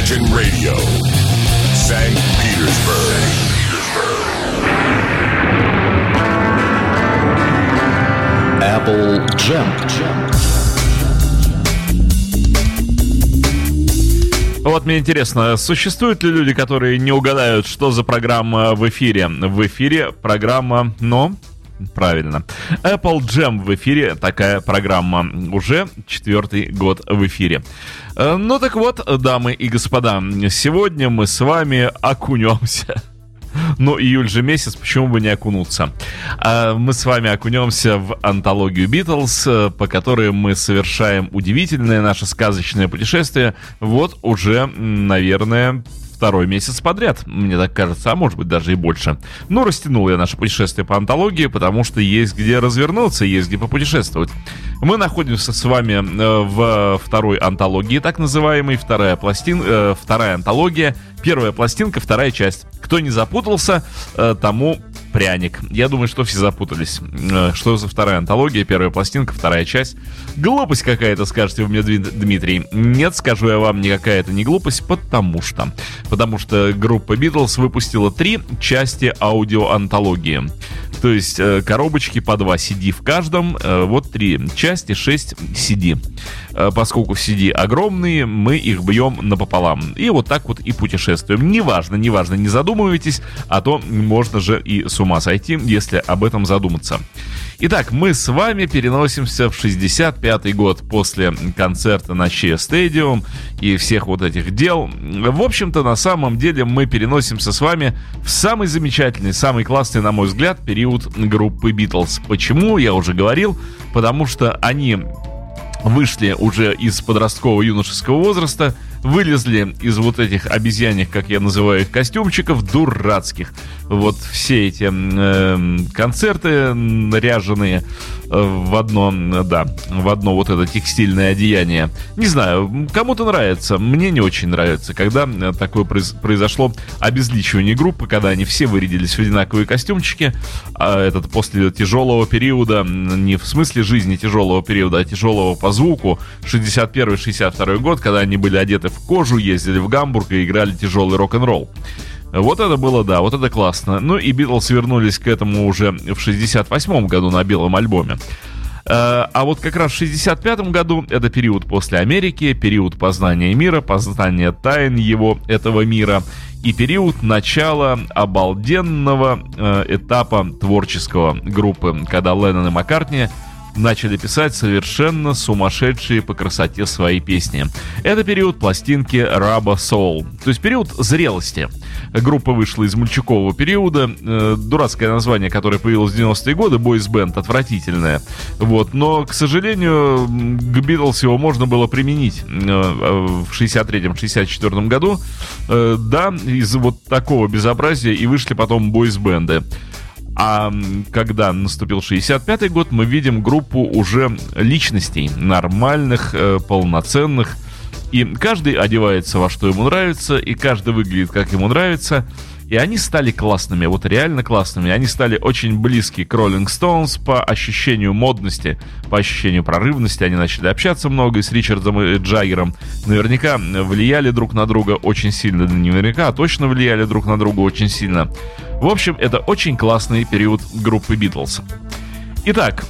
Imagine Radio, St. Petersburg. Apple Jam. Вот мне интересно, существуют ли люди, которые не угадают, что за программа в эфире? В эфире программа, но Правильно. Apple Jam в эфире, такая программа. Уже четвертый год в эфире. Э, ну так вот, дамы и господа, сегодня мы с вами окунемся ну, июль же месяц, почему бы не окунуться? А мы с вами окунемся в антологию Битлз, э, по которой мы совершаем удивительное наше сказочное путешествие. Вот уже, наверное, второй месяц подряд, мне так кажется, а может быть даже и больше. Но растянул я наше путешествие по антологии, потому что есть где развернуться, есть где попутешествовать. Мы находимся с вами э, в второй антологии, так называемой, вторая пластин, э, вторая антология, первая пластинка, вторая часть. Кто не запутался, э, тому пряник. Я думаю, что все запутались. Э, что за вторая антология, первая пластинка, вторая часть. Глупость какая-то, скажете вы мне, Дмитрий. Нет, скажу я вам, никакая это не глупость, потому что... Потому что группа Beatles выпустила три части аудиоантологии. То есть э, коробочки по два CD в каждом. Э, вот три части, 6 CD. Поскольку CD огромные, мы их бьем напополам. И вот так вот и путешествуем. Неважно, неважно, не задумывайтесь, а то можно же и с ума сойти, если об этом задуматься. Итак, мы с вами переносимся в 65-й год после концерта на Че Стадиум и всех вот этих дел. В общем-то, на самом деле мы переносимся с вами в самый замечательный, самый классный, на мой взгляд, период группы Битлз. Почему? Я уже говорил. Потому что они вышли уже из подросткового юношеского возраста, вылезли из вот этих обезьяньих, как я называю их, костюмчиков дурацких. Вот все эти э, концерты наряженные э, в одно, да, в одно вот это текстильное одеяние. Не знаю, кому-то нравится, мне не очень нравится, когда такое произошло обезличивание группы, когда они все вырядились в одинаковые костюмчики, а этот после тяжелого периода, не в смысле жизни тяжелого периода, а тяжелого по звуку, 61-62 год, когда они были одеты в кожу, ездили в Гамбург и играли тяжелый рок-н-ролл. Вот это было, да, вот это классно. Ну и Битлз вернулись к этому уже в 68 году на белом альбоме. Э, а вот как раз в 65 году это период после Америки, период познания мира, познания тайн его, этого мира и период начала обалденного э, этапа творческого группы, когда Леннон и Маккартни начали писать совершенно сумасшедшие по красоте свои песни. Это период пластинки Раба Soul, то есть период зрелости. Группа вышла из мальчукового периода, э, дурацкое название, которое появилось в 90-е годы, Boys Band, отвратительное. Вот, но, к сожалению, к Битлз его можно было применить э, в 63-64 году. Э, да, из вот такого безобразия и вышли потом Boys Бенды. А когда наступил 65-й год, мы видим группу уже личностей, нормальных, э, полноценных. И каждый одевается во что ему нравится, и каждый выглядит как ему нравится. И они стали классными, вот реально классными. Они стали очень близки к Rolling Stones по ощущению модности, по ощущению прорывности. Они начали общаться много и с Ричардом и Джаггером. Наверняка влияли друг на друга очень сильно. Наверняка, а точно влияли друг на друга очень сильно. В общем, это очень классный период группы Битлз. Итак,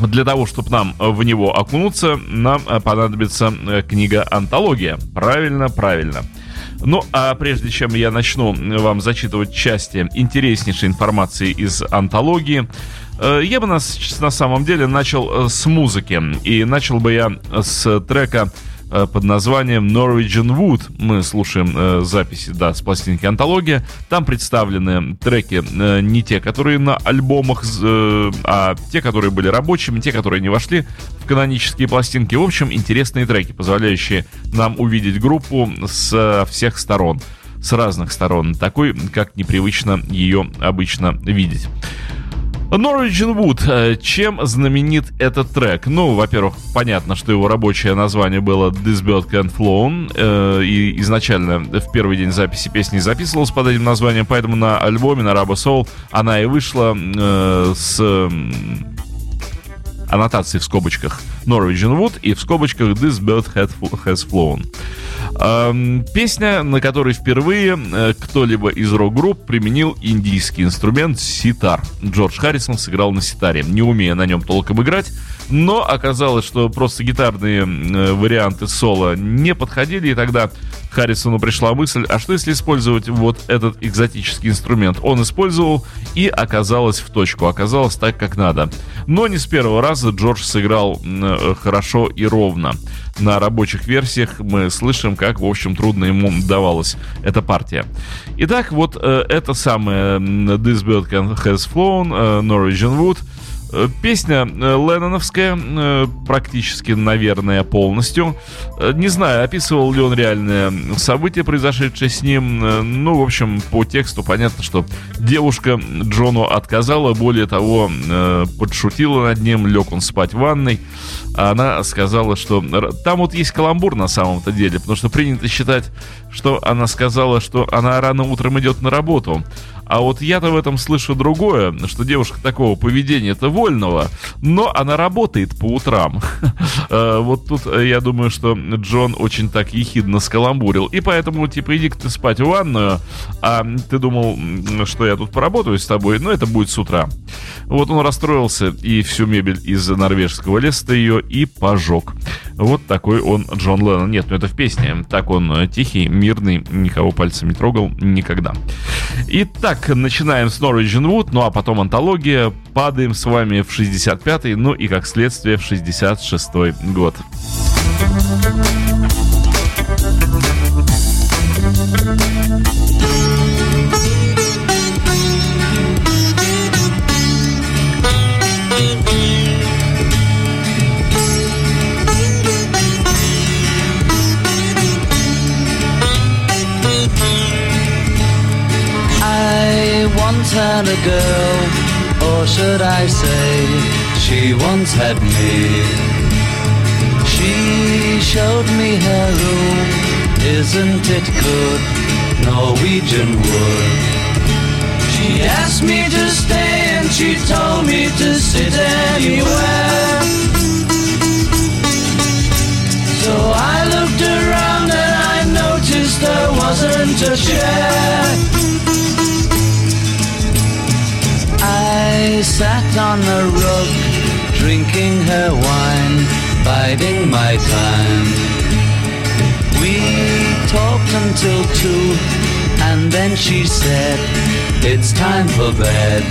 для того, чтобы нам в него окунуться, нам понадобится э, книга «Антология». Правильно, правильно. Ну, а прежде чем я начну вам зачитывать части интереснейшей информации из антологии, э, я бы нас, на самом деле начал э, с музыки. И начал бы я с трека под названием Norwegian Wood. Мы слушаем э, записи, да, с пластинки «Антология». Там представлены треки э, не те, которые на альбомах, э, а те, которые были рабочими, те, которые не вошли в канонические пластинки. В общем, интересные треки, позволяющие нам увидеть группу с э, всех сторон с разных сторон, такой, как непривычно ее обычно видеть. Norwegian Wood. Э, чем знаменит этот трек? Ну, во-первых, понятно, что его рабочее название было This Bird Can't Flown. Э, и изначально в первый день записи песни записывалась под этим названием, поэтому на альбоме, на Rubber Soul, она и вышла э, с аннотацией в скобочках Norwegian Wood и в скобочках This Bird has flown. Эм, песня, на которой впервые э, кто-либо из рок-групп применил индийский инструмент ситар. Джордж Харрисон сыграл на ситаре, не умея на нем толком играть, но оказалось, что просто гитарные э, варианты соло не подходили, и тогда Харрисону пришла мысль, а что если использовать вот этот экзотический инструмент? Он использовал и оказалось в точку, оказалось так, как надо. Но не с первого раза Джордж сыграл э, хорошо и ровно. На рабочих версиях мы слышим, как, в общем, трудно ему давалась эта партия. Итак, вот э, это самое This Bird Has Flown, э, Norwegian Wood – песня э, Ленноновская, э, практически, наверное, полностью. Не знаю, описывал ли он реальное событие, произошедшее с ним. Ну, в общем, по тексту понятно, что девушка Джону отказала, более того, подшутила над ним, лег он спать в ванной. Она сказала, что... Там вот есть каламбур на самом-то деле, потому что принято считать, что она сказала, что она рано утром идет на работу. А вот я-то в этом слышу другое, что девушка такого поведения-то вольного, но она работает по утрам. Э, вот тут э, я думаю, что Джон очень так ехидно скаламбурил. И поэтому, типа, иди-ка ты спать в ванную, а ты думал, что я тут поработаю с тобой, но это будет с утра. Вот он расстроился и всю мебель из норвежского леса ее и пожег. Вот такой он Джон Леннон. Нет, ну это в песне. Так он э, тихий, мирный, никого пальцем не трогал никогда. Итак, начинаем с Norwegian Wood, ну а потом антология. Падаем с вами в 65-й, ну и как следствие в 66-й год. Once had a girl, or should I say, she once had me. She showed me her room, isn't it good? Norwegian wood. She asked me to stay and she told me to sit anywhere. So I looked around and I noticed there wasn't a chair. I sat on the rug, drinking her wine, biding my time. We talked until two, and then she said, It's time for bed.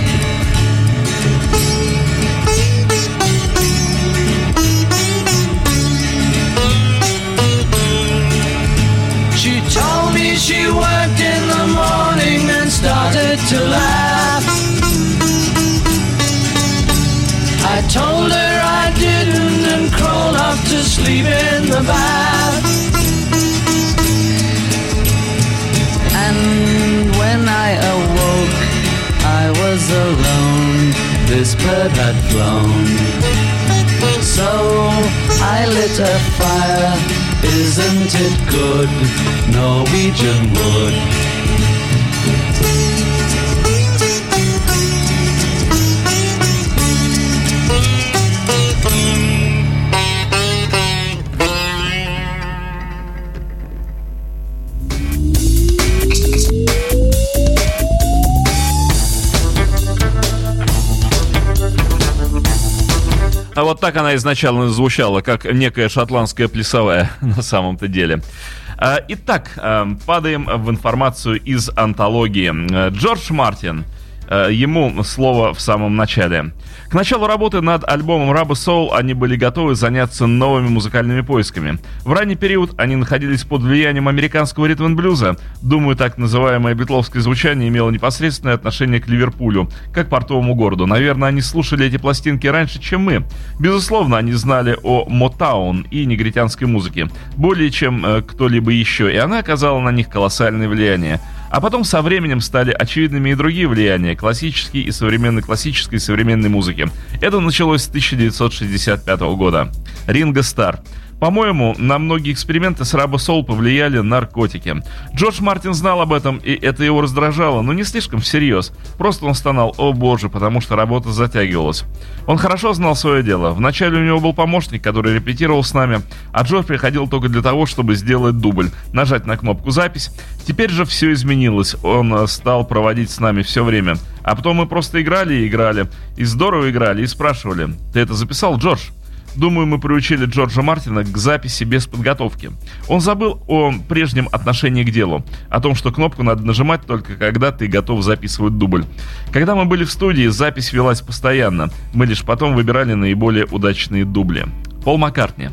She told me she worked And when I awoke, I was alone. This bird had flown. So I lit a fire. Isn't it good? Norwegian wood. Так она изначально звучала, как некая шотландская плясовая на самом-то деле. А, итак, а, падаем в информацию из антологии. Джордж Мартин – Э, ему слово в самом начале. К началу работы над альбомом Rubber Soul они были готовы заняться новыми музыкальными поисками. В ранний период они находились под влиянием американского ритм блюза. Думаю, так называемое битловское звучание имело непосредственное отношение к Ливерпулю, как портовому городу. Наверное, они слушали эти пластинки раньше, чем мы. Безусловно, они знали о Мотаун и негритянской музыке, более чем э, кто-либо еще, и она оказала на них колоссальное влияние. А потом со временем стали очевидными и другие влияния классической и современной классической и современной музыки. Это началось с 1965 года. Ринго Стар. По-моему, на многие эксперименты с Раба Соул повлияли наркотики. Джордж Мартин знал об этом, и это его раздражало, но не слишком всерьез. Просто он стонал «О боже», потому что работа затягивалась. Он хорошо знал свое дело. Вначале у него был помощник, который репетировал с нами, а Джордж приходил только для того, чтобы сделать дубль, нажать на кнопку «Запись». Теперь же все изменилось. Он э, стал проводить с нами все время. А потом мы просто играли и играли. И здорово играли, и спрашивали «Ты это записал, Джордж?» Думаю, мы приучили Джорджа Мартина к записи без подготовки. Он забыл о прежнем отношении к делу, о том, что кнопку надо нажимать только когда ты готов записывать дубль. Когда мы были в студии, запись велась постоянно. Мы лишь потом выбирали наиболее удачные дубли. Пол Маккартни.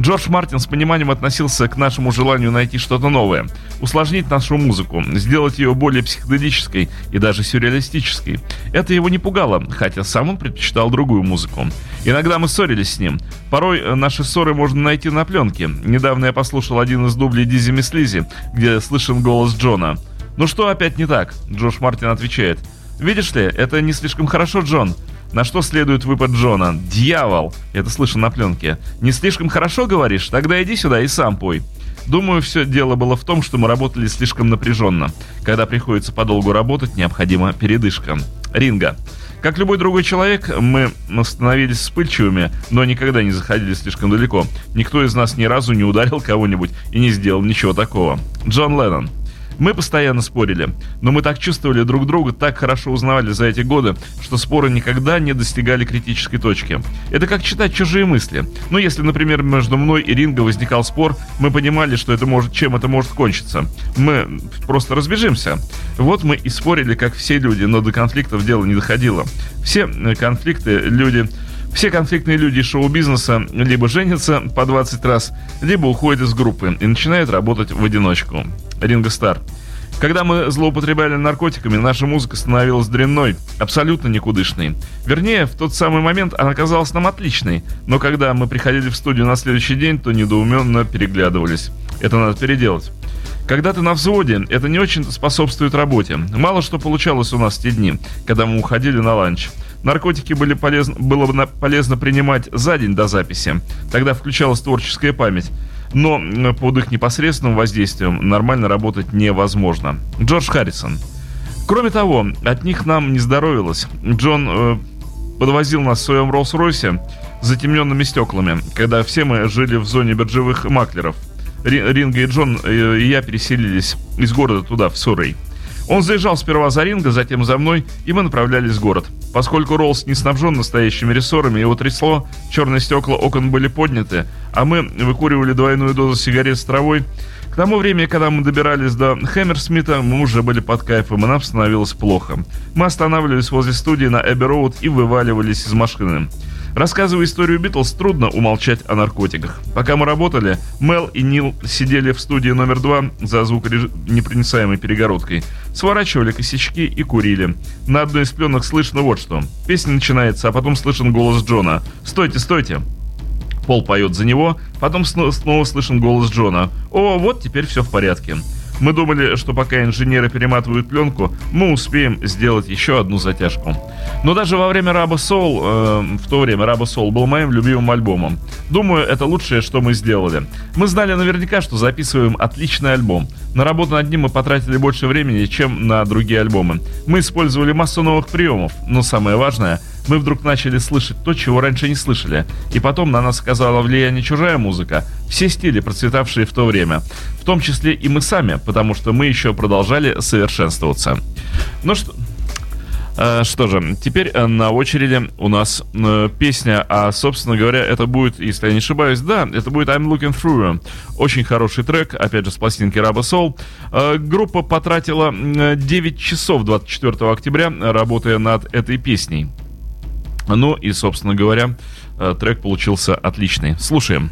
Джордж Мартин с пониманием относился к нашему желанию найти что-то новое, усложнить нашу музыку, сделать ее более психоделической и даже сюрреалистической. Это его не пугало, хотя сам он предпочитал другую музыку. Иногда мы ссорились с ним. Порой э, наши ссоры можно найти на пленке. Недавно я послушал один из дублей Дизи Мислизи, где слышен голос Джона. «Ну что опять не так?» Джордж Мартин отвечает. «Видишь ли, это не слишком хорошо, Джон. На что следует выпад Джона. «Дьявол!» Это слышно на пленке. «Не слишком хорошо говоришь? Тогда иди сюда и сам пой». Думаю, все дело было в том, что мы работали слишком напряженно. Когда приходится подолгу работать, необходима передышка. Ринга. Как любой другой человек, мы становились вспыльчивыми, но никогда не заходили слишком далеко. Никто из нас ни разу не ударил кого-нибудь и не сделал ничего такого. Джон Леннон. Мы постоянно спорили, но мы так чувствовали друг друга, так хорошо узнавали за эти годы, что споры никогда не достигали критической точки. Это как читать чужие мысли. Ну, если, например, между мной и Ринго возникал спор, мы понимали, что это может, чем это может кончиться. Мы просто разбежимся. Вот мы и спорили, как все люди, но до конфликтов дело не доходило. Все конфликты люди все конфликтные люди шоу-бизнеса либо женятся по 20 раз, либо уходят из группы и начинают работать в одиночку. Ринго Стар. Когда мы злоупотребляли наркотиками, наша музыка становилась дрянной, абсолютно никудышной. Вернее, в тот самый момент она казалась нам отличной, но когда мы приходили в студию на следующий день, то недоуменно переглядывались. Это надо переделать. Когда ты на взводе, это не очень способствует работе. Мало что получалось у нас в те дни, когда мы уходили на ланч. Наркотики были полезно, было бы полезно принимать за день до записи. Тогда включалась творческая память. Но под их непосредственным воздействием нормально работать невозможно. Джордж Харрисон. Кроме того, от них нам не здоровилось. Джон э, подвозил нас в своем Роллс-Ройсе с затемненными стеклами, когда все мы жили в зоне биржевых маклеров. Ринга и Джон э, и я переселились из города туда, в Суррей. Он заезжал сперва за Ринга, затем за мной, и мы направлялись в город. Поскольку Роллс не снабжен настоящими рессорами, его трясло, черные стекла окон были подняты, а мы выкуривали двойную дозу сигарет с травой, к тому времени, когда мы добирались до Хэмерсмита, мы уже были под кайфом, и нам становилось плохо. Мы останавливались возле студии на Эбби-Роуд и вываливались из машины. Рассказывая историю Битлз, трудно умолчать о наркотиках. Пока мы работали, Мел и Нил сидели в студии номер два за звуконепроницаемой перегородкой, сворачивали косячки и курили. На одной из пленок слышно вот что. Песня начинается, а потом слышен голос Джона. «Стойте, стойте!» Пол поет за него, потом снова, слышен голос Джона. «О, вот теперь все в порядке». Мы думали, что пока инженеры перематывают пленку, мы успеем сделать еще одну затяжку. Но даже во время Раба Soul, э, в то время Раба Soul был моим любимым альбомом. Думаю, это лучшее, что мы сделали. Мы знали наверняка, что записываем отличный альбом. На работу над ним мы потратили больше времени, чем на другие альбомы. Мы использовали массу новых приемов, но самое важное — мы вдруг начали слышать то, чего раньше не слышали. И потом на нас оказала влияние чужая музыка, все стили, процветавшие в то время. В том числе и мы сами, потому что мы еще продолжали совершенствоваться. Ну что... Э, что же, теперь э, на очереди у нас э, песня, а, собственно говоря, это будет, если я не ошибаюсь, да, это будет I'm Looking Through. Очень хороший трек, опять же, с пластинки Раба Soul. Группа потратила 9 часов 24 октября, работая над этой песней. Ну и, собственно говоря, трек получился отличный. Слушаем.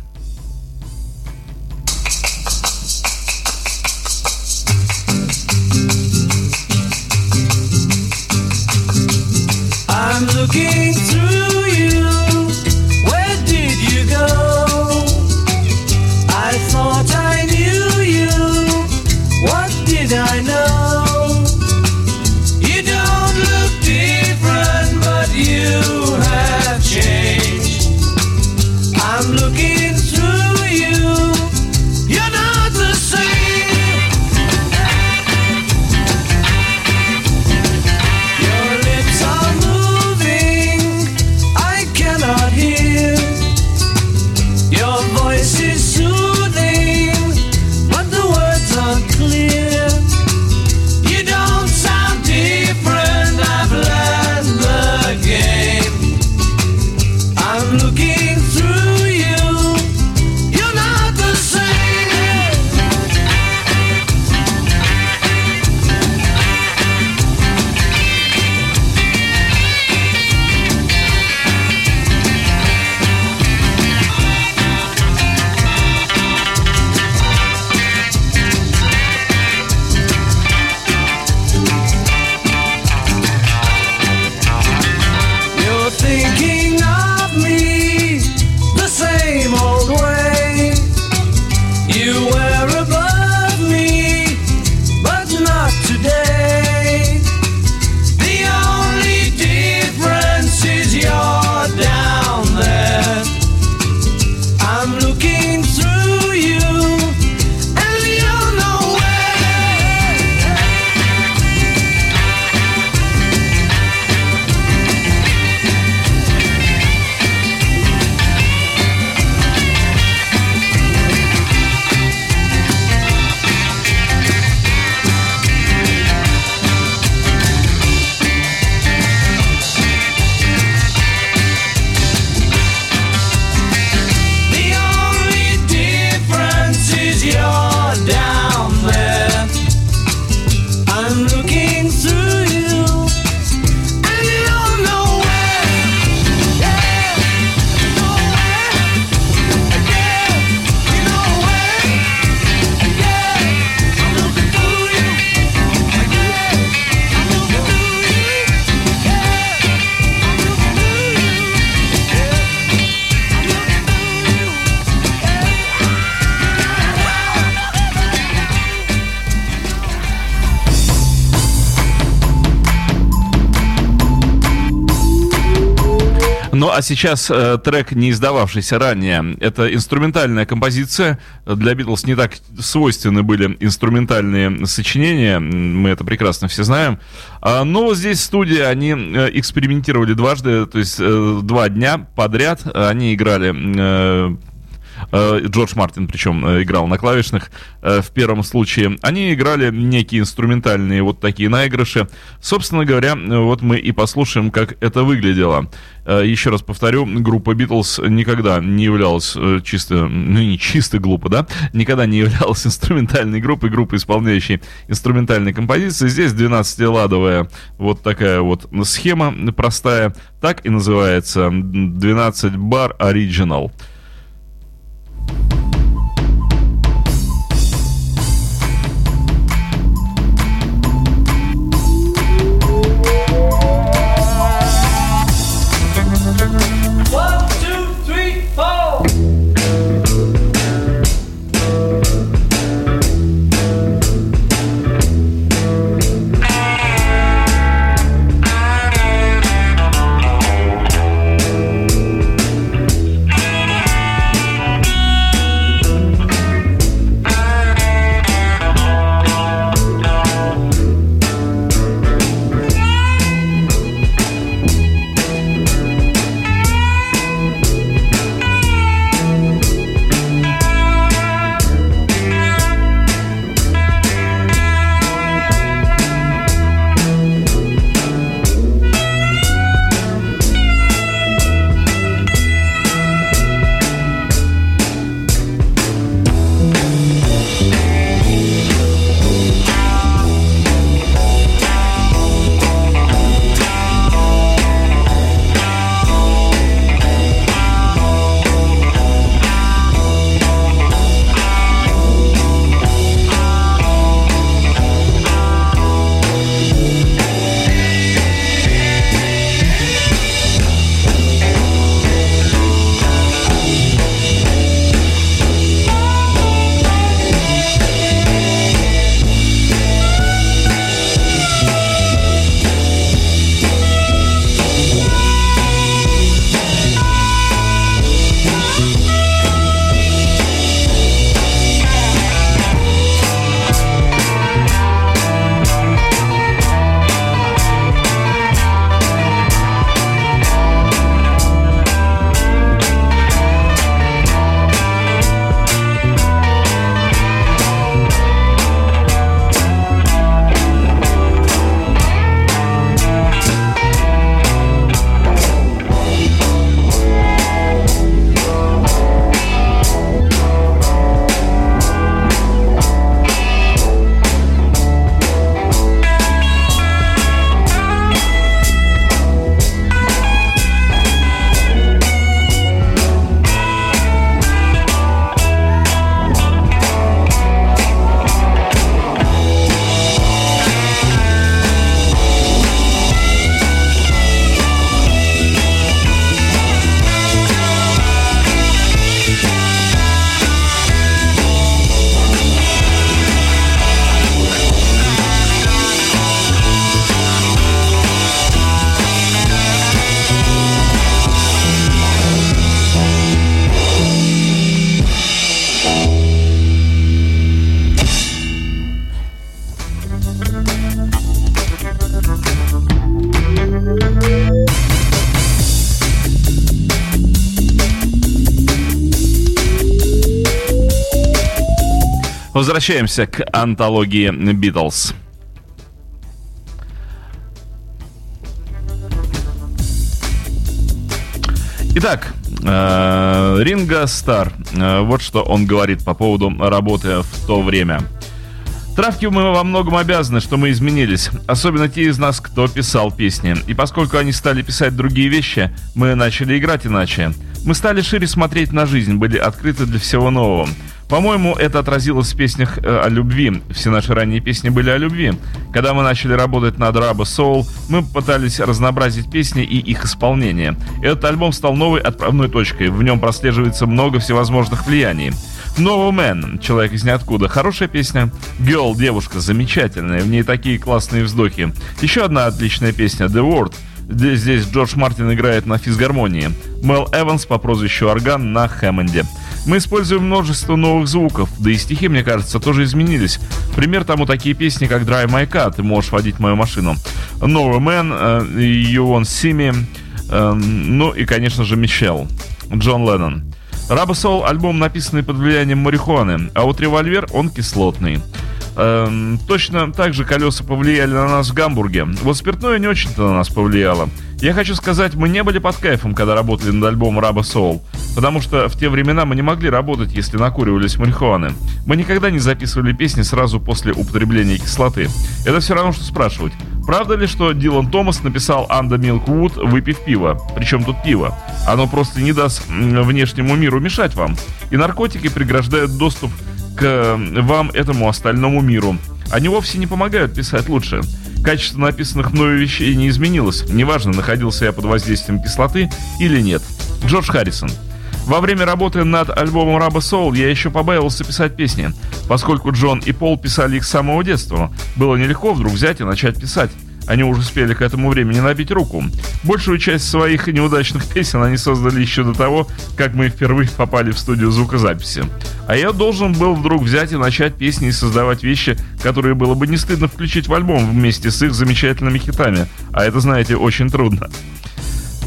Сейчас э, трек, не издававшийся ранее. Это инструментальная композиция. Для Битлз не так свойственны были инструментальные сочинения. Мы это прекрасно все знаем. А, но здесь в студии они э, экспериментировали дважды, то есть э, два дня подряд. Они играли э, Джордж Мартин, причем, э, играл на клавишных э, в первом случае. Они играли некие инструментальные вот такие наигрыши. Собственно говоря, вот мы и послушаем, как это выглядело. Еще раз повторю, группа Битлз никогда не являлась чисто, ну не чисто глупо, да, никогда не являлась инструментальной группой, группой, исполняющей инструментальные композиции. Здесь 12-ладовая вот такая вот схема простая, так и называется 12 бар Original. Возвращаемся к антологии Битлз. Итак, э, Ринга Стар. Э, вот что он говорит по поводу работы в то время. Травки мы во многом обязаны, что мы изменились. Особенно те из нас, кто писал песни. И поскольку они стали писать другие вещи, мы начали играть иначе. Мы стали шире смотреть на жизнь, были открыты для всего нового. По-моему, это отразилось в песнях э, о любви. Все наши ранние песни были о любви. Когда мы начали работать над Раба Soul, мы пытались разнообразить песни и их исполнение. Этот альбом стал новой отправной точкой. В нем прослеживается много всевозможных влияний. No Man, человек из ниоткуда, хорошая песня. Girl, девушка, замечательная, в ней такие классные вздохи. Еще одна отличная песня, The Здесь, здесь Джордж Мартин играет на физгармонии. Мел Эванс по прозвищу Орган на Хэммонде. Мы используем множество новых звуков, да и стихи, мне кажется, тоже изменились. Пример тому такие песни, как Drive My Car, ты можешь водить мою машину. No Man, You Won't See Me, ну и, конечно же, Мишел. Джон Леннон. Soul альбом, написанный под влиянием марихуаны, а вот револьвер он кислотный. Эм, точно так же колеса повлияли на нас в Гамбурге. Вот спиртное не очень-то на нас повлияло. Я хочу сказать, мы не были под кайфом, когда работали над альбомом Раба Soul, потому что в те времена мы не могли работать, если накуривались марихуаны. Мы никогда не записывали песни сразу после употребления кислоты. Это все равно, что спрашивать. Правда ли, что Дилан Томас написал «Анда Милквуд, выпив пиво»? Причем тут пиво? Оно просто не даст внешнему миру мешать вам. И наркотики преграждают доступ к вам этому остальному миру. Они вовсе не помогают писать лучше. Качество написанных мною вещей не изменилось. Неважно, находился я под воздействием кислоты или нет. Джордж Харрисон. Во время работы над альбомом Раба Soul я еще побаивался писать песни, поскольку Джон и Пол писали их с самого детства. Было нелегко вдруг взять и начать писать. Они уже успели к этому времени набить руку. Большую часть своих неудачных песен они создали еще до того, как мы впервые попали в студию звукозаписи. А я должен был вдруг взять и начать песни и создавать вещи, которые было бы не стыдно включить в альбом вместе с их замечательными хитами. А это, знаете, очень трудно.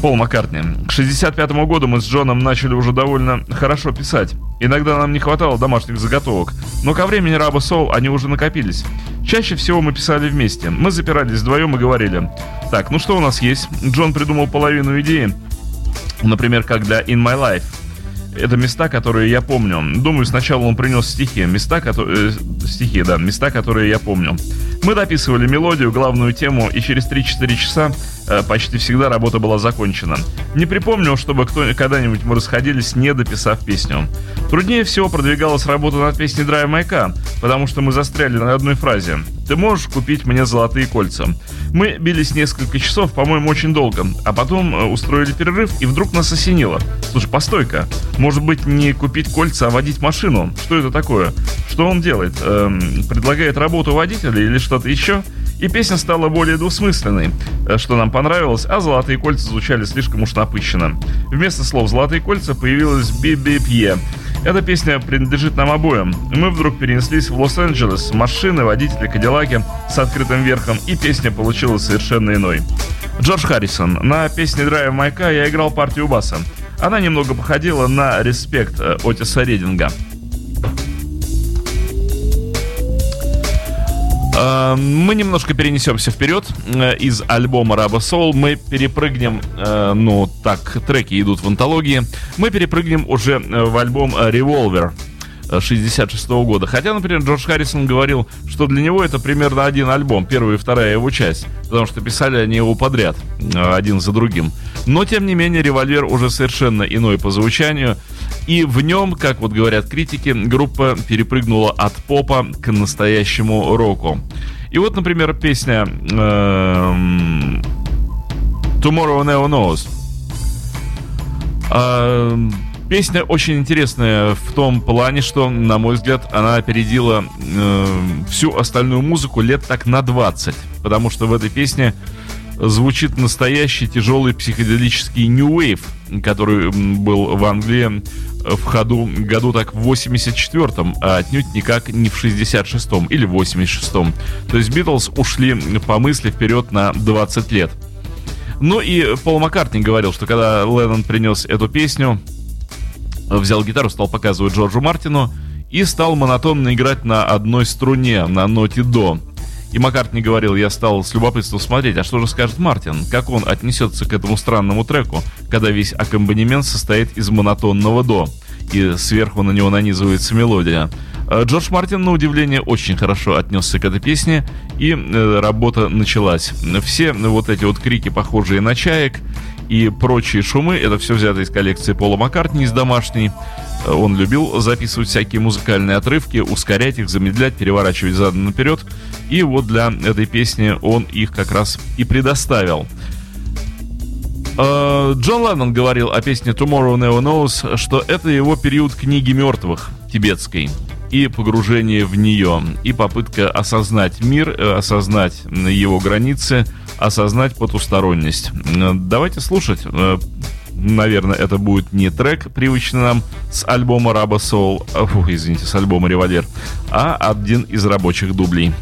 Пол Маккартни. К 65 году мы с Джоном начали уже довольно хорошо писать. Иногда нам не хватало домашних заготовок, но ко времени Раба Соул они уже накопились. Чаще всего мы писали вместе. Мы запирались вдвоем и говорили, так, ну что у нас есть? Джон придумал половину идеи, например, как для In My Life. Это места, которые я помню. Думаю, сначала он принес стихи. Места, которые... Э, стихи, да. Места, которые я помню. Мы дописывали мелодию, главную тему, и через 3-4 часа почти всегда работа была закончена. Не припомню, чтобы кто когда-нибудь мы расходились, не дописав песню. Труднее всего продвигалась работа над песней Драйв Майка, потому что мы застряли на одной фразе. Ты можешь купить мне золотые кольца. Мы бились несколько часов, по-моему, очень долго, а потом э, устроили перерыв, и вдруг нас осенило. Слушай, постой-ка, может быть не купить кольца, а водить машину? Что это такое? Что он делает? Эм, предлагает работу водителя или что-то еще? И песня стала более двусмысленной, э, что нам понравилось, а «Золотые кольца» звучали слишком уж напыщенно. Вместо слов «Золотые кольца» появилась «Би-би-пье», эта песня принадлежит нам обоим. Мы вдруг перенеслись в Лос-Анджелес, машины, водители Кадиллаки с открытым верхом, и песня получилась совершенно иной. Джордж Харрисон. На песне Drive Майка я играл партию баса. Она немного походила на «Респект» Отиса Рединга. Мы немножко перенесемся вперед э, из альбома Раба Soul. Мы перепрыгнем, э, ну так, треки идут в антологии. Мы перепрыгнем уже в альбом Revolver 66 -го года. Хотя, например, Джордж Харрисон говорил, что для него это примерно один альбом, первая и вторая его часть, потому что писали они его подряд, один за другим. Но, тем не менее, «Револьвер» уже совершенно иной по звучанию, и в нем, как вот говорят критики, группа перепрыгнула от попа к настоящему року. И вот, например, песня эм, Tomorrow Never Knows. Песня очень интересная в том плане, что, на мой взгляд, она опередила э, всю остальную музыку лет так на 20. Потому что в этой песне звучит настоящий тяжелый психоделический New Wave, который был в Англии в ходу году так в 84-м, а отнюдь никак не в 66-м или 86-м. То есть Битлз ушли по мысли вперед на 20 лет. Ну и Пол Маккартни говорил, что когда Леннон принес эту песню, взял гитару, стал показывать Джорджу Мартину и стал монотонно играть на одной струне, на ноте до. И Маккартни говорил, я стал с любопытством смотреть, а что же скажет Мартин? Как он отнесется к этому странному треку, когда весь аккомпанемент состоит из монотонного до, и сверху на него нанизывается мелодия. Э, Джордж Мартин, на удивление, очень хорошо отнесся к этой песне, и э, работа началась. Все вот эти вот крики, похожие на чаек, и прочие шумы, это все взято из коллекции Пола Маккартни из домашней. Он любил записывать всякие музыкальные отрывки, ускорять их, замедлять, переворачивать задом наперед. И вот для этой песни он их как раз и предоставил. Э, Джон Леннон говорил о песне Tomorrow Never Knows, что это его период книги мертвых тибетской. И погружение в нее, и попытка осознать мир, э, осознать его границы, осознать потусторонность. Э, давайте слушать. Э, наверное, это будет не трек, привычный нам с альбома Раба Soul, фу, извините, с альбома Револьвер, а один из рабочих дублей.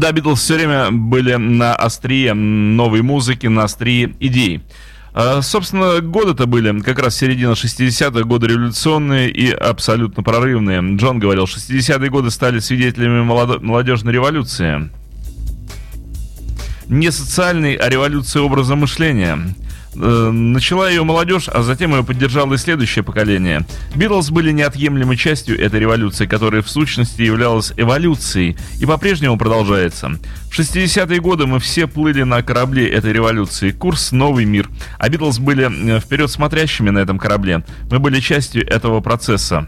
Да, Битлз все время были на острие новой музыки, на острие идей. А, собственно, годы-то были как раз середина 60-х, годы революционные и абсолютно прорывные. Джон говорил, 60-е годы стали свидетелями молодежной революции. Не социальной, а революции образа мышления – начала ее молодежь, а затем ее поддержало и следующее поколение. Битлз были неотъемлемой частью этой революции, которая в сущности являлась эволюцией и по-прежнему продолжается. В 60-е годы мы все плыли на корабле этой революции. Курс «Новый мир». А Битлз были э, вперед смотрящими на этом корабле. Мы были частью этого процесса.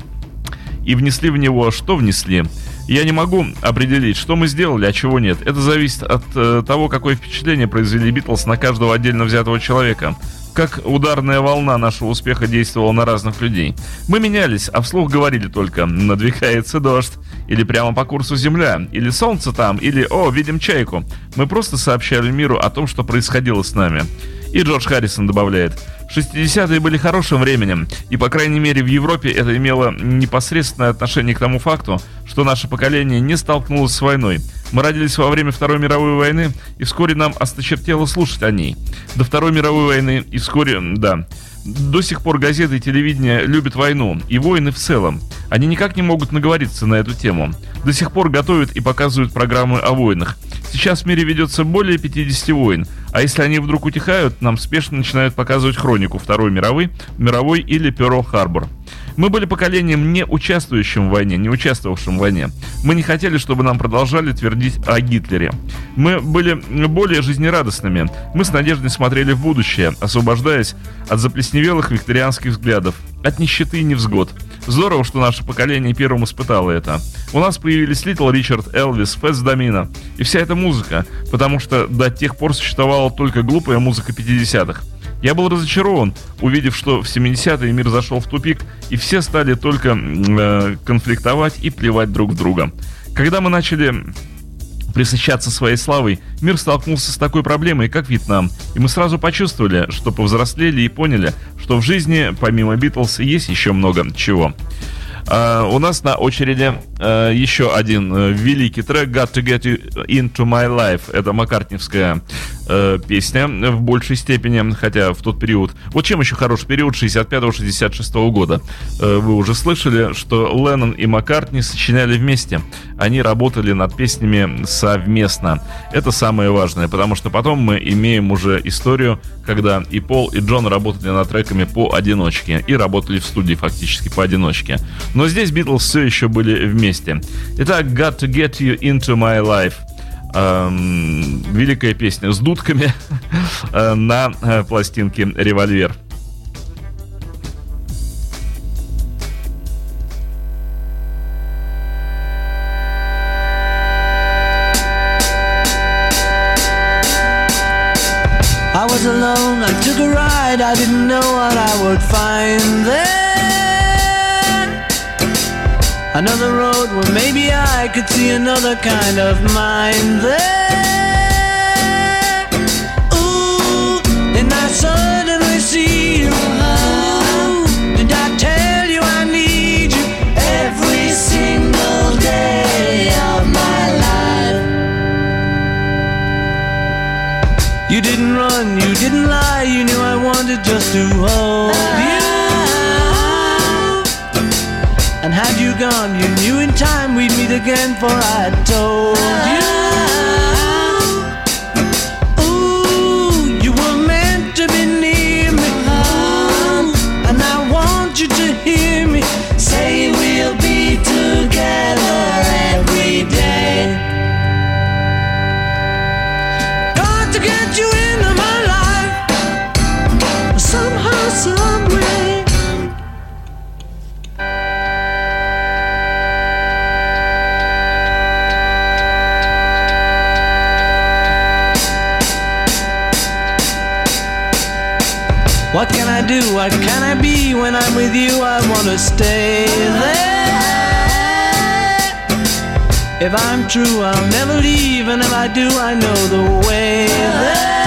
И внесли в него, что внесли? Я не могу определить, что мы сделали, а чего нет. Это зависит от э, того, какое впечатление произвели Битлз на каждого отдельно взятого человека. Как ударная волна нашего успеха действовала на разных людей. Мы менялись, а вслух говорили только «надвигается дождь», или «прямо по курсу Земля», или «солнце там», или «о, видим чайку». Мы просто сообщали миру о том, что происходило с нами. И Джордж Харрисон добавляет – 60-е были хорошим временем, и, по крайней мере, в Европе это имело непосредственное отношение к тому факту, что наше поколение не столкнулось с войной. Мы родились во время Второй мировой войны, и вскоре нам осточертело слушать о ней. До Второй мировой войны, и вскоре, да, До сих пор газеты и телевидение любят войну, и войны в целом. Они никак не могут наговориться на эту тему. До сих пор готовят и показывают программы о войнах. Сейчас в мире ведется более 50 войн, а если они вдруг утихают, нам спешно начинают показывать хронику Второй мировой, мировой или Перл-Харбор. Мы были поколением, не участвующим в войне, не участвовавшим в войне. Мы не хотели, чтобы нам продолжали твердить о Гитлере. Мы были более жизнерадостными. Мы с надеждой смотрели в будущее, освобождаясь от заплесневелых викторианских взглядов, от нищеты и невзгод. Здорово, что наше поколение первым испытало это. У нас появились Литл Ричард, Элвис, Фэтс Домина и вся эта музыка, потому что до тех пор существовала только глупая музыка 50-х. Я был разочарован, увидев, что в 70-е мир зашел в тупик, и все стали только э, конфликтовать и плевать друг в друга. Когда мы начали присыщаться своей славой, мир столкнулся с такой проблемой, как Вьетнам, и мы сразу почувствовали, что повзрослели и поняли, что в жизни, помимо Битлз, есть еще много чего. Uh, у нас на очереди uh, еще один uh, великий трек «Got to get you into my life». Это маккартневская э, песня в большей степени, хотя в тот период... Вот чем еще хороший период 65-66 года? Э, вы уже слышали, что Леннон и Маккартни сочиняли вместе. Они работали над песнями совместно. Это самое важное, потому что потом мы имеем уже историю, когда и Пол, и Джон работали над треками поодиночке и работали в студии фактически поодиночке. Но здесь Битлз все еще были вместе. Итак, Got to get you into my life – эм, великая песня с дудками э, на э, пластинке «Револьвер». I was alone, I took a ride, I didn't know what I would find there. Another road where maybe could see another kind of mind there. Again, for I told If I'm true, I'll never leave, and if I do, I know the way there.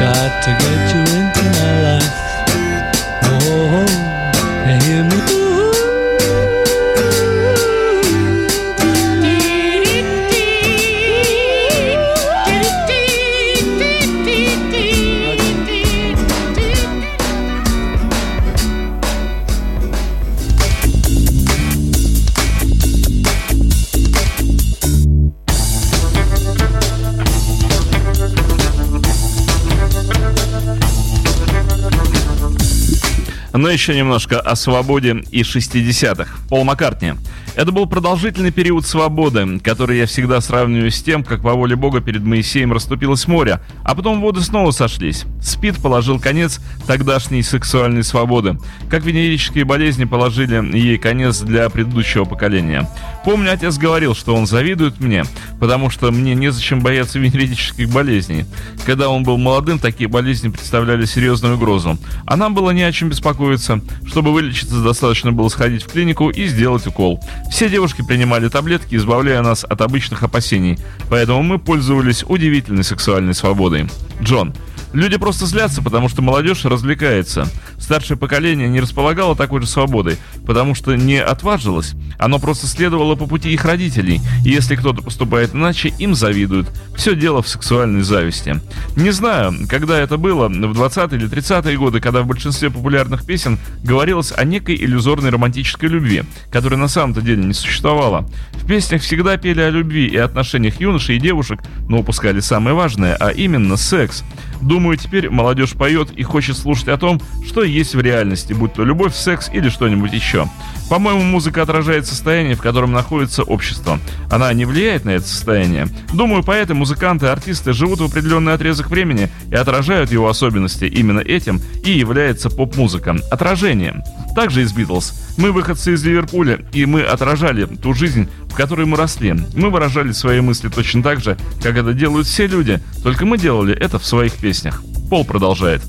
Got to get you into my life. Но еще немножко о свободе и 60-х. Пол Маккартни. Это был продолжительный период свободы, который я всегда сравниваю с тем, как по воле Бога перед Моисеем расступилось море, а потом воды снова сошлись. Спид положил конец тогдашней сексуальной свободы, как венерические болезни положили ей конец для предыдущего поколения. Помню, отец говорил, что он завидует мне, потому что мне незачем бояться венерических болезней. Когда он был молодым, такие болезни представляли серьезную угрозу. А нам было не о чем беспокоиться. Чтобы вылечиться, достаточно было сходить в клинику и сделать укол. Все девушки принимали таблетки, избавляя нас от обычных опасений, поэтому мы пользовались удивительной сексуальной свободой. Джон, Люди просто злятся, потому что молодежь развлекается. Старшее поколение не располагало такой же свободой, потому что не отважилось. Оно просто следовало по пути их родителей, и если кто-то поступает иначе, им завидуют. Все дело в сексуальной зависти. Не знаю, когда это было, в 20-е или 30-е годы, когда в большинстве популярных песен говорилось о некой иллюзорной романтической любви, которая на самом-то деле не существовала. В песнях всегда пели о любви и отношениях юношей и девушек, но упускали самое важное, а именно секс. Думаю, теперь молодежь поет и хочет слушать о том, что есть в реальности, будь то любовь, секс или что-нибудь еще. По-моему, музыка отражает состояние, в котором находится общество. Она не влияет на это состояние. Думаю, поэты, музыканты, артисты живут в определенный отрезок времени и отражают его особенности. Именно этим и является поп-музыка. Отражение. Также из Битлз. Мы выходцы из Ливерпуля, и мы отражали ту жизнь, в которой мы росли. Мы выражали свои мысли точно так же, как это делают все люди, только мы делали это в своих песнях. Пол продолжает.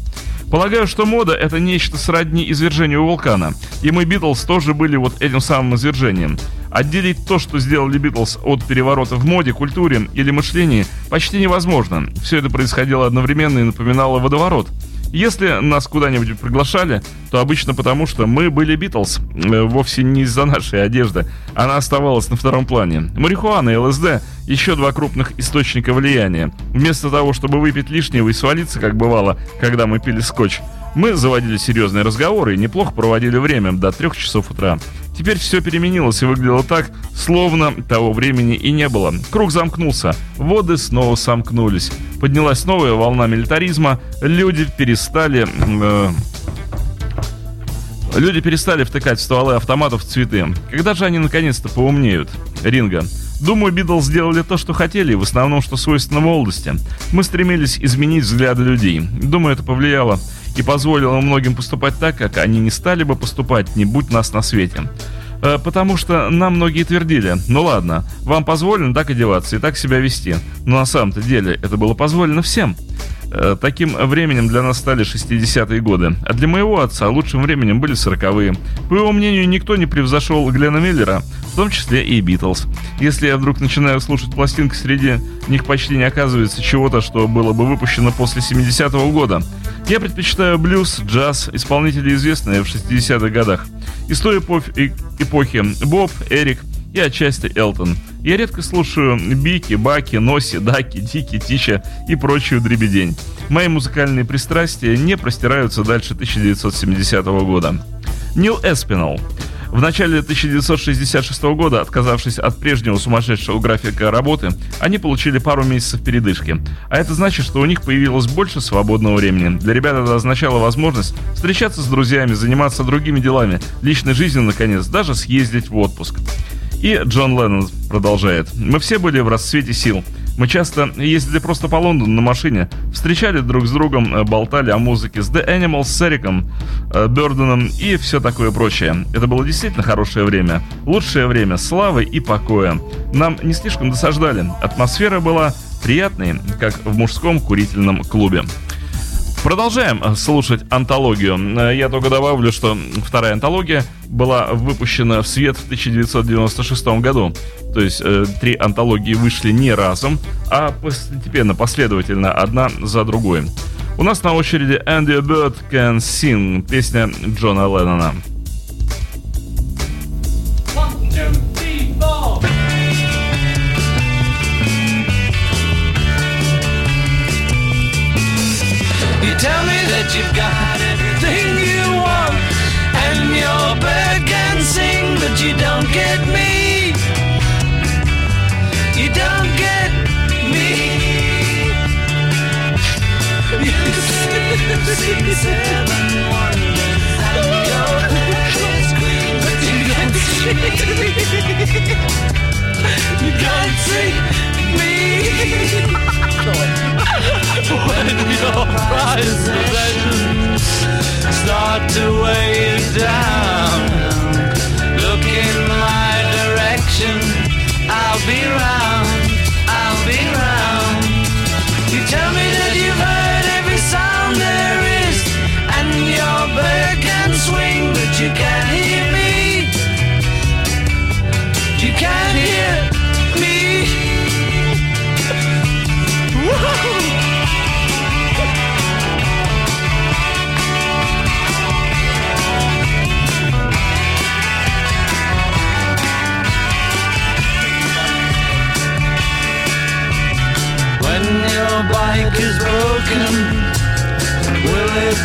Полагаю, что мода — это нечто сродни извержению вулкана. И мы, Битлз, тоже были вот этим самым извержением. Отделить то, что сделали Битлз от переворота в моде, культуре или мышлении, почти невозможно. Все это происходило одновременно и напоминало водоворот — если нас куда-нибудь приглашали, то обычно потому, что мы были Битлз, э, вовсе не из-за нашей одежды. Она оставалась на втором плане. Марихуана и ЛСД – еще два крупных источника влияния. Вместо того, чтобы выпить лишнего и свалиться, как бывало, когда мы пили скотч, мы заводили серьезные разговоры и неплохо проводили время до трех часов утра. Теперь все переменилось и выглядело так, словно того времени и не было. Круг замкнулся, воды снова сомкнулись. Поднялась новая волна милитаризма, люди перестали... Э, Люди перестали втыкать в стволы автоматов цветы. Когда же они наконец-то поумнеют? Ринга. Думаю, Битлз сделали то, что хотели, в основном, что свойственно молодости. Мы стремились изменить взгляды людей. Думаю, это повлияло и позволило многим поступать так, как они не стали бы поступать, не будь нас на свете. Э, потому что нам многие твердили, ну ладно, вам позволено так одеваться и так себя вести. Но на самом-то деле это было позволено всем. Э, таким временем для нас стали 60-е годы, а для моего отца лучшим временем были 40-е. По его мнению, никто не превзошел Глена Миллера, в том числе и Битлз. Если я вдруг начинаю слушать пластинки, среди них почти не оказывается чего-то, что было бы выпущено после 70-го года. Я предпочитаю блюз, джаз, исполнители известные в 60-х годах. Из эпохи Боб, Эрик и отчасти Элтон – я редко слушаю Бики, Баки, Носи, Даки, Дики, Тича и прочую дребедень. Мои музыкальные пристрастия не простираются дальше 1970 года. Нил Эспинал. В начале 1966 года, отказавшись от прежнего сумасшедшего графика работы, они получили пару месяцев передышки. А это значит, что у них появилось больше свободного времени. Для ребят это означало возможность встречаться с друзьями, заниматься другими делами, личной жизнью, наконец, даже съездить в отпуск. И Джон Леннон продолжает. «Мы все были в расцвете сил. Мы часто ездили просто по Лондону на машине, встречали друг с другом, э, болтали о музыке с The Animals, с Эриком, э, Бёрденом и все такое прочее. Это было действительно хорошее время. Лучшее время славы и покоя. Нам не слишком досаждали. Атмосфера была приятной, как в мужском курительном клубе. Продолжаем э, слушать антологию. Э, я только добавлю, что вторая антология была выпущена в свет в 1996 году. То есть э, три антологии вышли не разом, а постепенно, последовательно, одна за другой. У нас на очереди Andy Bird Can Sing, песня Джона Леннона. Tell me that you've got everything you want And your bird can sing but you don't get me. You don't get me. You sing seven don't see You can't see me. when your prized possessions start to weigh you down, look in my direction. I'll be round. I'll be round. You tell me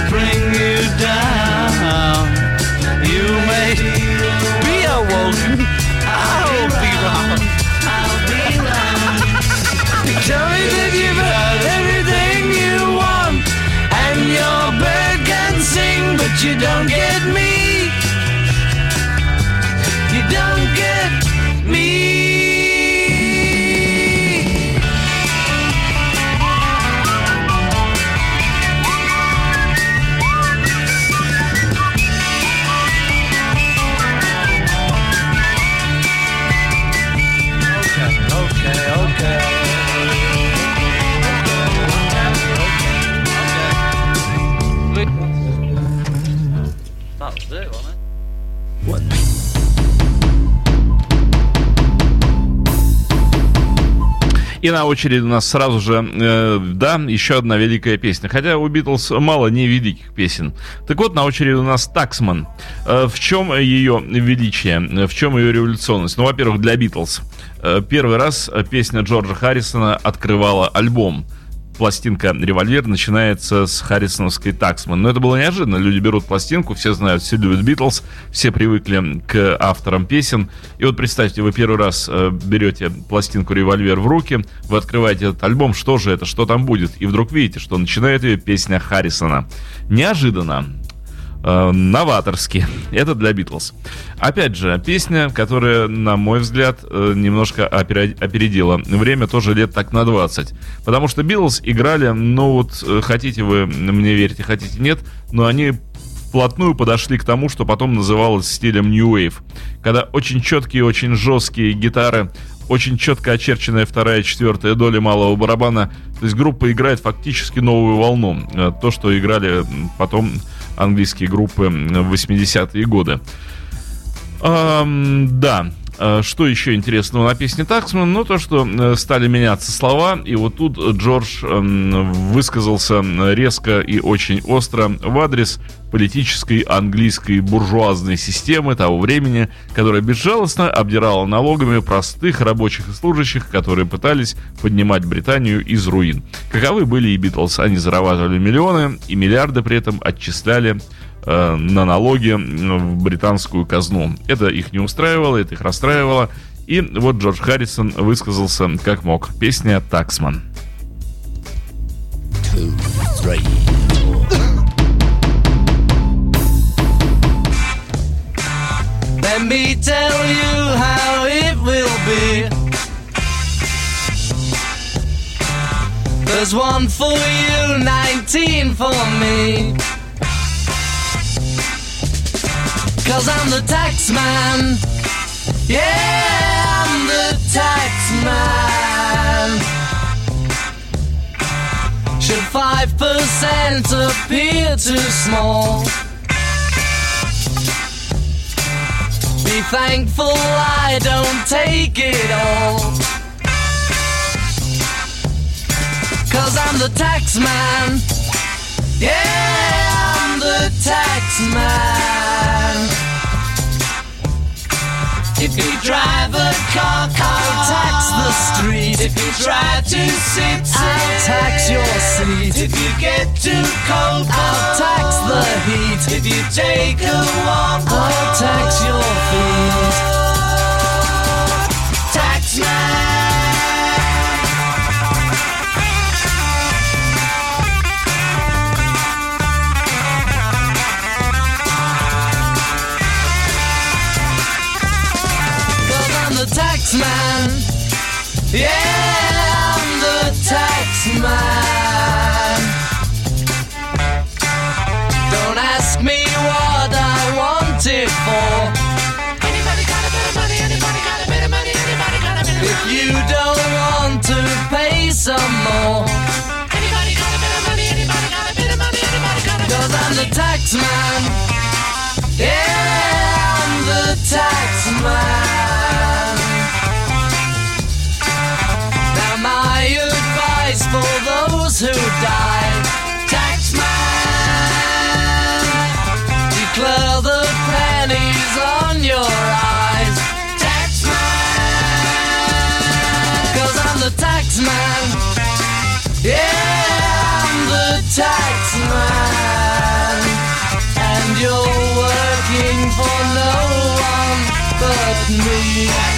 bring you down? You may be awoken. I'll be round. I'll be round. Tell me that you've had everything you want, and your bird can sing, but you don't И на очереди у нас сразу же, э, да, еще одна великая песня. Хотя у Битлз мало невеликих песен. Так вот, на очереди у нас Таксман. Э, в чем ее величие? В чем ее революционность? Ну, во-первых, для Битлз. Э, первый раз песня Джорджа Харрисона открывала альбом пластинка «Револьвер» начинается с Харрисоновской «Таксман». Но это было неожиданно. Люди берут пластинку, все знают, все любят «Битлз», все привыкли к авторам песен. И вот представьте, вы первый раз э, берете пластинку «Револьвер» в руки, вы открываете этот альбом, что же это, что там будет? И вдруг видите, что начинает ее песня Харрисона. Неожиданно э, новаторски. Это для Битлз. Опять же, песня, которая, на мой взгляд, э, немножко опередила время, тоже лет так на 20. Потому что Битлз играли, ну вот, э, хотите вы мне верите, хотите нет, но они вплотную подошли к тому, что потом называлось стилем New Wave. Когда очень четкие, очень жесткие гитары, очень четко очерченная вторая и четвертая доля малого барабана. То есть группа играет фактически новую волну. Э, То, что играли потом английские группы в 80-е годы. Ам, да. А, Что еще интересного на песне Таксман? Ну, то, что э, стали меняться слова, и вот тут Джордж эм, высказался резко и очень остро в адрес политической английской буржуазной системы того времени, которая безжалостно обдирала налогами простых рабочих и служащих, которые пытались поднимать Британию из руин. Каковы были и Битлз. Они зарабатывали миллионы, и миллиарды при этом отчисляли э, на налоги в британскую казну. Это их не устраивало, это их расстраивало. И вот Джордж Харрисон высказался как мог. Песня «Таксман». Let me tell you how it will be. There's one for you, 19 for me. Cause I'm the tax man. Yeah, I'm the tax man. Should 5% appear too small? Be thankful I don't take it all. Cause I'm the tax man. Yeah, I'm the tax man. If you drive a car, I'll tax the street. If you try to sit, I'll tax your seat. If you get too cold, I'll tax the heat. If you take a walk, I'll tax your feet. Tax man. Yeah, I'm the tax man. Don't ask me what I want it for. Anybody got a bit of money? Anybody got a bit of money? Anybody got a bit of If you don't want to pay some more, Anybody got a bit of money? Anybody got a bit of money? Anybody got a bit of cause I'm the tax man. Yeah, I'm the tax man. But me.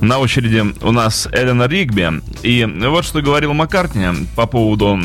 На очереди у нас Элена Ригби. И вот что говорил Маккартни по поводу...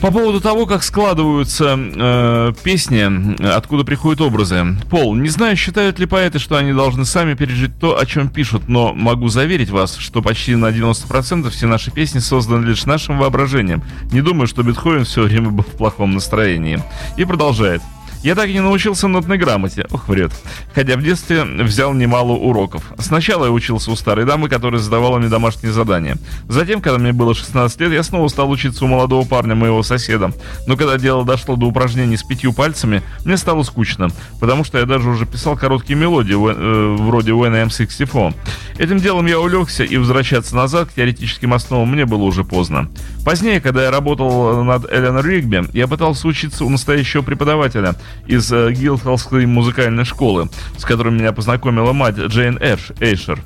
По поводу того, как складываются э, песни, откуда приходят образы. Пол, не знаю, считают ли поэты, что они должны сами пережить то, о чем пишут, но могу заверить вас, что почти на 90% все наши песни созданы лишь нашим воображением. Не думаю, что Бетховен все время был в плохом настроении. И продолжает. Я так и не научился нотной грамоте. Ох, врет. Хотя в детстве взял немало уроков. Сначала я учился у старой дамы, которая задавала мне домашние задания. Затем, когда мне было 16 лет, я снова стал учиться у молодого парня, моего соседа. Но когда дело дошло до упражнений с пятью пальцами, мне стало скучно, потому что я даже уже писал короткие мелодии, э, вроде When I'm 64. Этим делом я увлекся, и возвращаться назад к теоретическим основам мне было уже поздно. Позднее, когда я работал над Эллен Ригби, я пытался учиться у настоящего преподавателя из э, Гилдхоллской музыкальной школы, с которой меня познакомила мать Джейн Эш, Эйшер.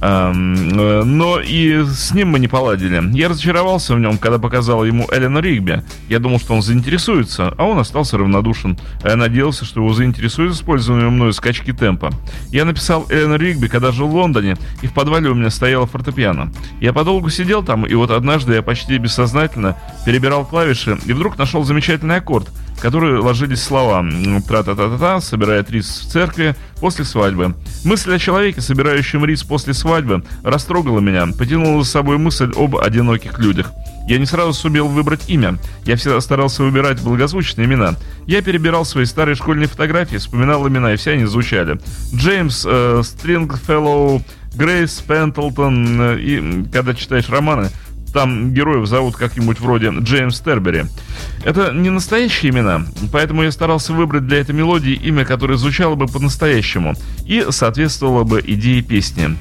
Э, но и с ним мы не поладили. Я разочаровался в нем, когда показал ему Эллен Ригби. Я думал, что он заинтересуется, а он остался равнодушен. А я надеялся, что его заинтересует использование мною скачки темпа. Я написал Эллен Ригби, когда жил в Лондоне, и в подвале у меня стояла фортепиано. Я подолгу сидел там, и вот однажды я почти бессознательно перебирал клавиши, и вдруг нашел замечательный аккорд, в который ложились слова «тра-та-та-та-та», «собирает рис в церкви», «после свадьбы». Мысль о человеке, собирающем рис после свадьбы, растрогала меня, потянула за собой мысль об одиноких людях. Я не сразу сумел выбрать имя. Я всегда старался выбирать благозвучные имена. Я перебирал свои старые школьные фотографии, вспоминал имена, и все они звучали. Джеймс э, Стрингфеллоу, Грейс Пентлтон. э, и когда читаешь романы, там героев зовут как-нибудь вроде Джеймс Тербери. Это не настоящие имена, поэтому я старался выбрать для этой мелодии имя, которое звучало бы по-настоящему и соответствовало бы идее песни.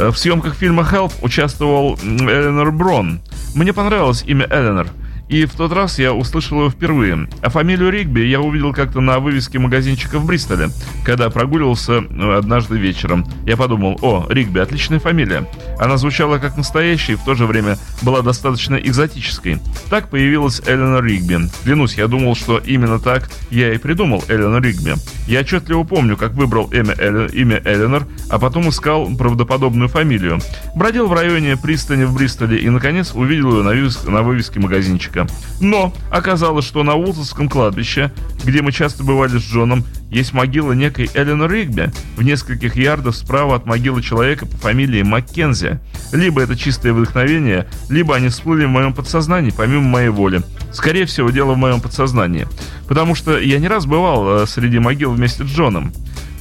Э, В съемках фильма «Help» участвовал Эленор Брон. Мне понравилось имя Эленор. И в тот раз я услышал его впервые. А фамилию Ригби я увидел как-то на вывеске магазинчика в Бристоле, когда прогуливался э, однажды вечером. Я подумал, о, Ригби, отличная фамилия. Она звучала как настоящая и в то же время была достаточно экзотической. Так появилась Эленор Ригби. Клянусь, я думал, что именно так я и придумал Эленор Ригби. Я отчетливо помню, как выбрал имя, Эле- имя Эленор, а потом искал правдоподобную фамилию. Бродил в районе пристани в Бристоле и, наконец, увидел ее на, вывес- на вывеске магазинчика. Но оказалось, что на Уолтонском кладбище, где мы часто бывали с Джоном, есть могила некой Эленор Ригби в нескольких ярдах справа от могилы человека по фамилии Маккензи. Либо это чистое вдохновение, либо они всплыли в моем подсознании помимо моей воли. Скорее всего, дело в моем подсознании. Потому что я не раз бывал э, среди могил вместе с Джоном.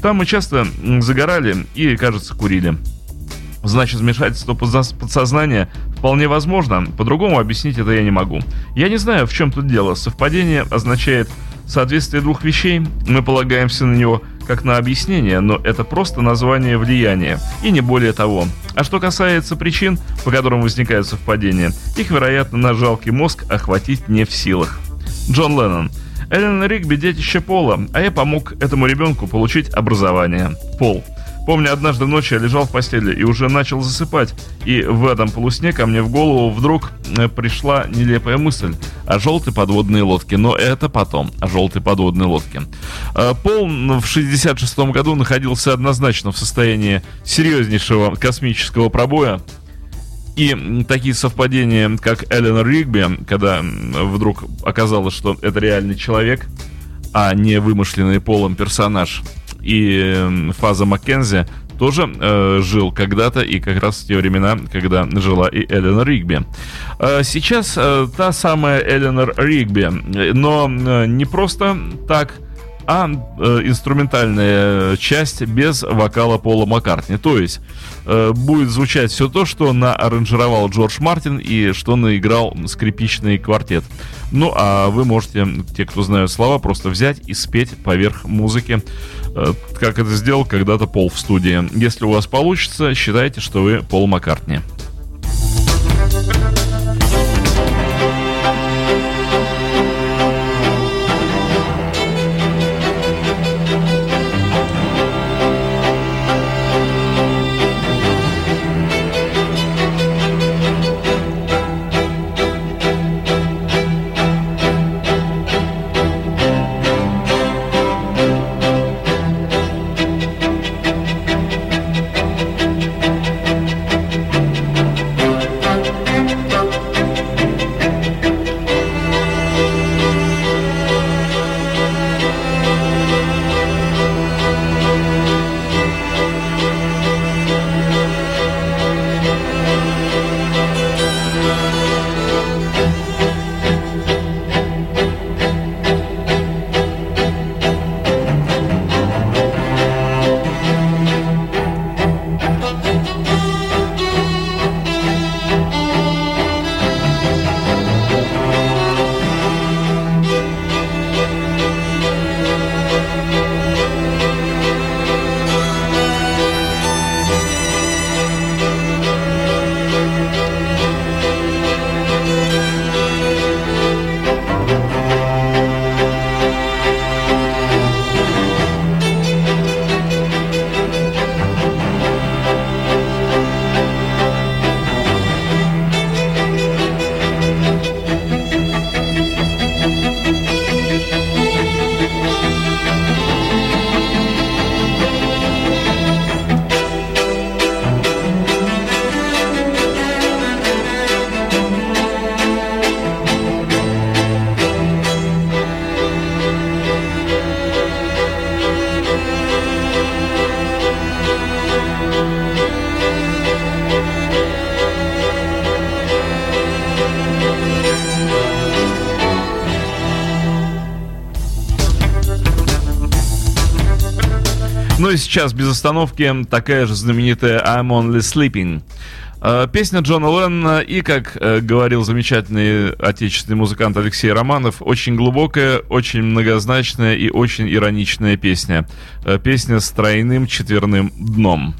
Там мы часто загорали и, кажется, курили. Значит, вмешательство подсознания вполне возможно. По-другому объяснить это я не могу. Я не знаю, в чем тут дело. Совпадение означает соответствие двух вещей. Мы полагаемся на него как на объяснение, но это просто название влияния, и не более того. А что касается причин, по которым возникают совпадения, их, вероятно, наш жалкий мозг охватить не в силах. Джон Леннон. Эллен Ригби – детище Пола, а я помог этому ребенку получить образование. Пол. Помню, однажды ночью я лежал в постели и уже начал засыпать, и в этом полусне ко мне в голову вдруг э, пришла нелепая мысль. о желтой подводной лодке. Но это потом, о желтой подводной лодке. Э, Пол в 66 году находился однозначно в состоянии серьезнейшего космического пробоя. И такие совпадения, как Эленор Ригби, когда вдруг оказалось, что это реальный человек, а не вымышленный полом персонаж, и м, Фаза Маккензи тоже э, жил когда-то и как раз в те времена, когда жила и Эленор Ригби. Э, сейчас э, та самая Эленор Ригби, э, но э, не просто так, а э, инструментальная часть без вокала Пола Маккартни. То есть э, будет звучать все то, что нааранжировал Джордж Мартин и что наиграл скрипичный квартет. Ну, а вы можете, те, кто знают слова, просто взять и спеть поверх музыки, как это сделал когда-то Пол в студии. Если у вас получится, считайте, что вы Пол Маккартни. Сейчас без остановки такая же знаменитая I'm Only Sleeping. Э, Песня Джона Леннона и, как э, говорил замечательный отечественный музыкант Алексей Романов, очень глубокая, очень многозначная и очень ироничная песня. Э, Песня с тройным четверным дном.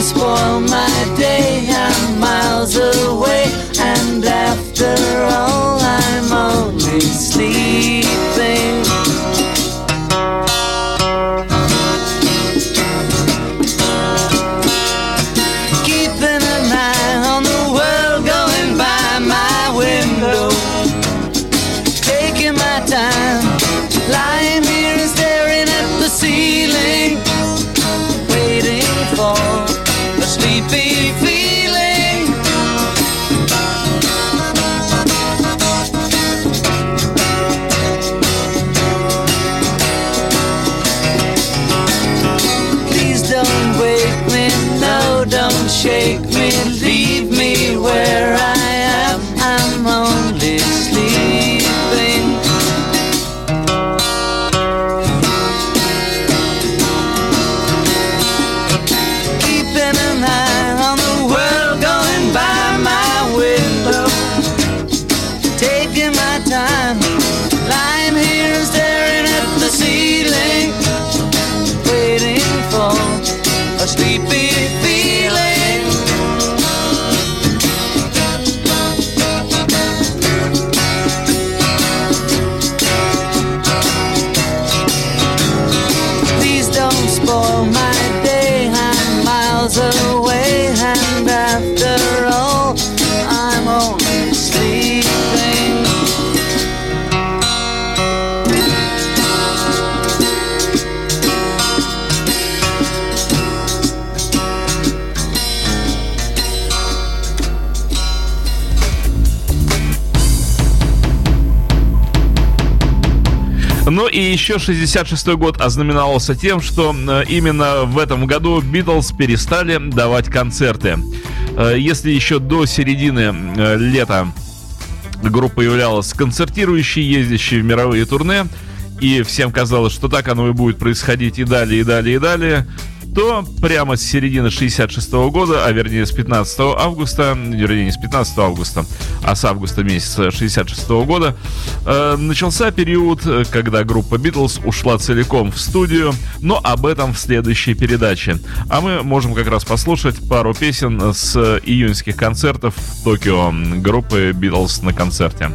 spoil my day. I'm miles away, and after all. и еще 66-й год ознаменовался тем, что э, именно в этом году Битлз перестали давать концерты. Э, если еще до середины э, лета группа являлась концертирующей, ездящей в мировые турне, и всем казалось, что так оно и будет происходить и далее, и далее, и далее то прямо с середины 66 -го года, а вернее с 15 августа, вернее не с 15 августа, а с августа месяца 66 -го года, э, начался период, э, когда группа Битлз ушла целиком в студию, но об этом в следующей передаче. А мы можем как раз послушать пару песен с июньских концертов в Токио группы Битлз на концерте.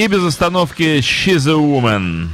и без остановки «She's a Woman».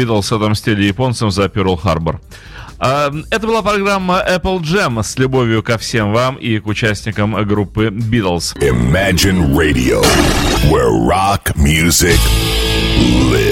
Битлз отомстили японцам за Перл Харбор. А, Это была программа Apple Jam с любовью ко всем вам и к участникам группы Beatles. Imagine Radio, where rock music lives.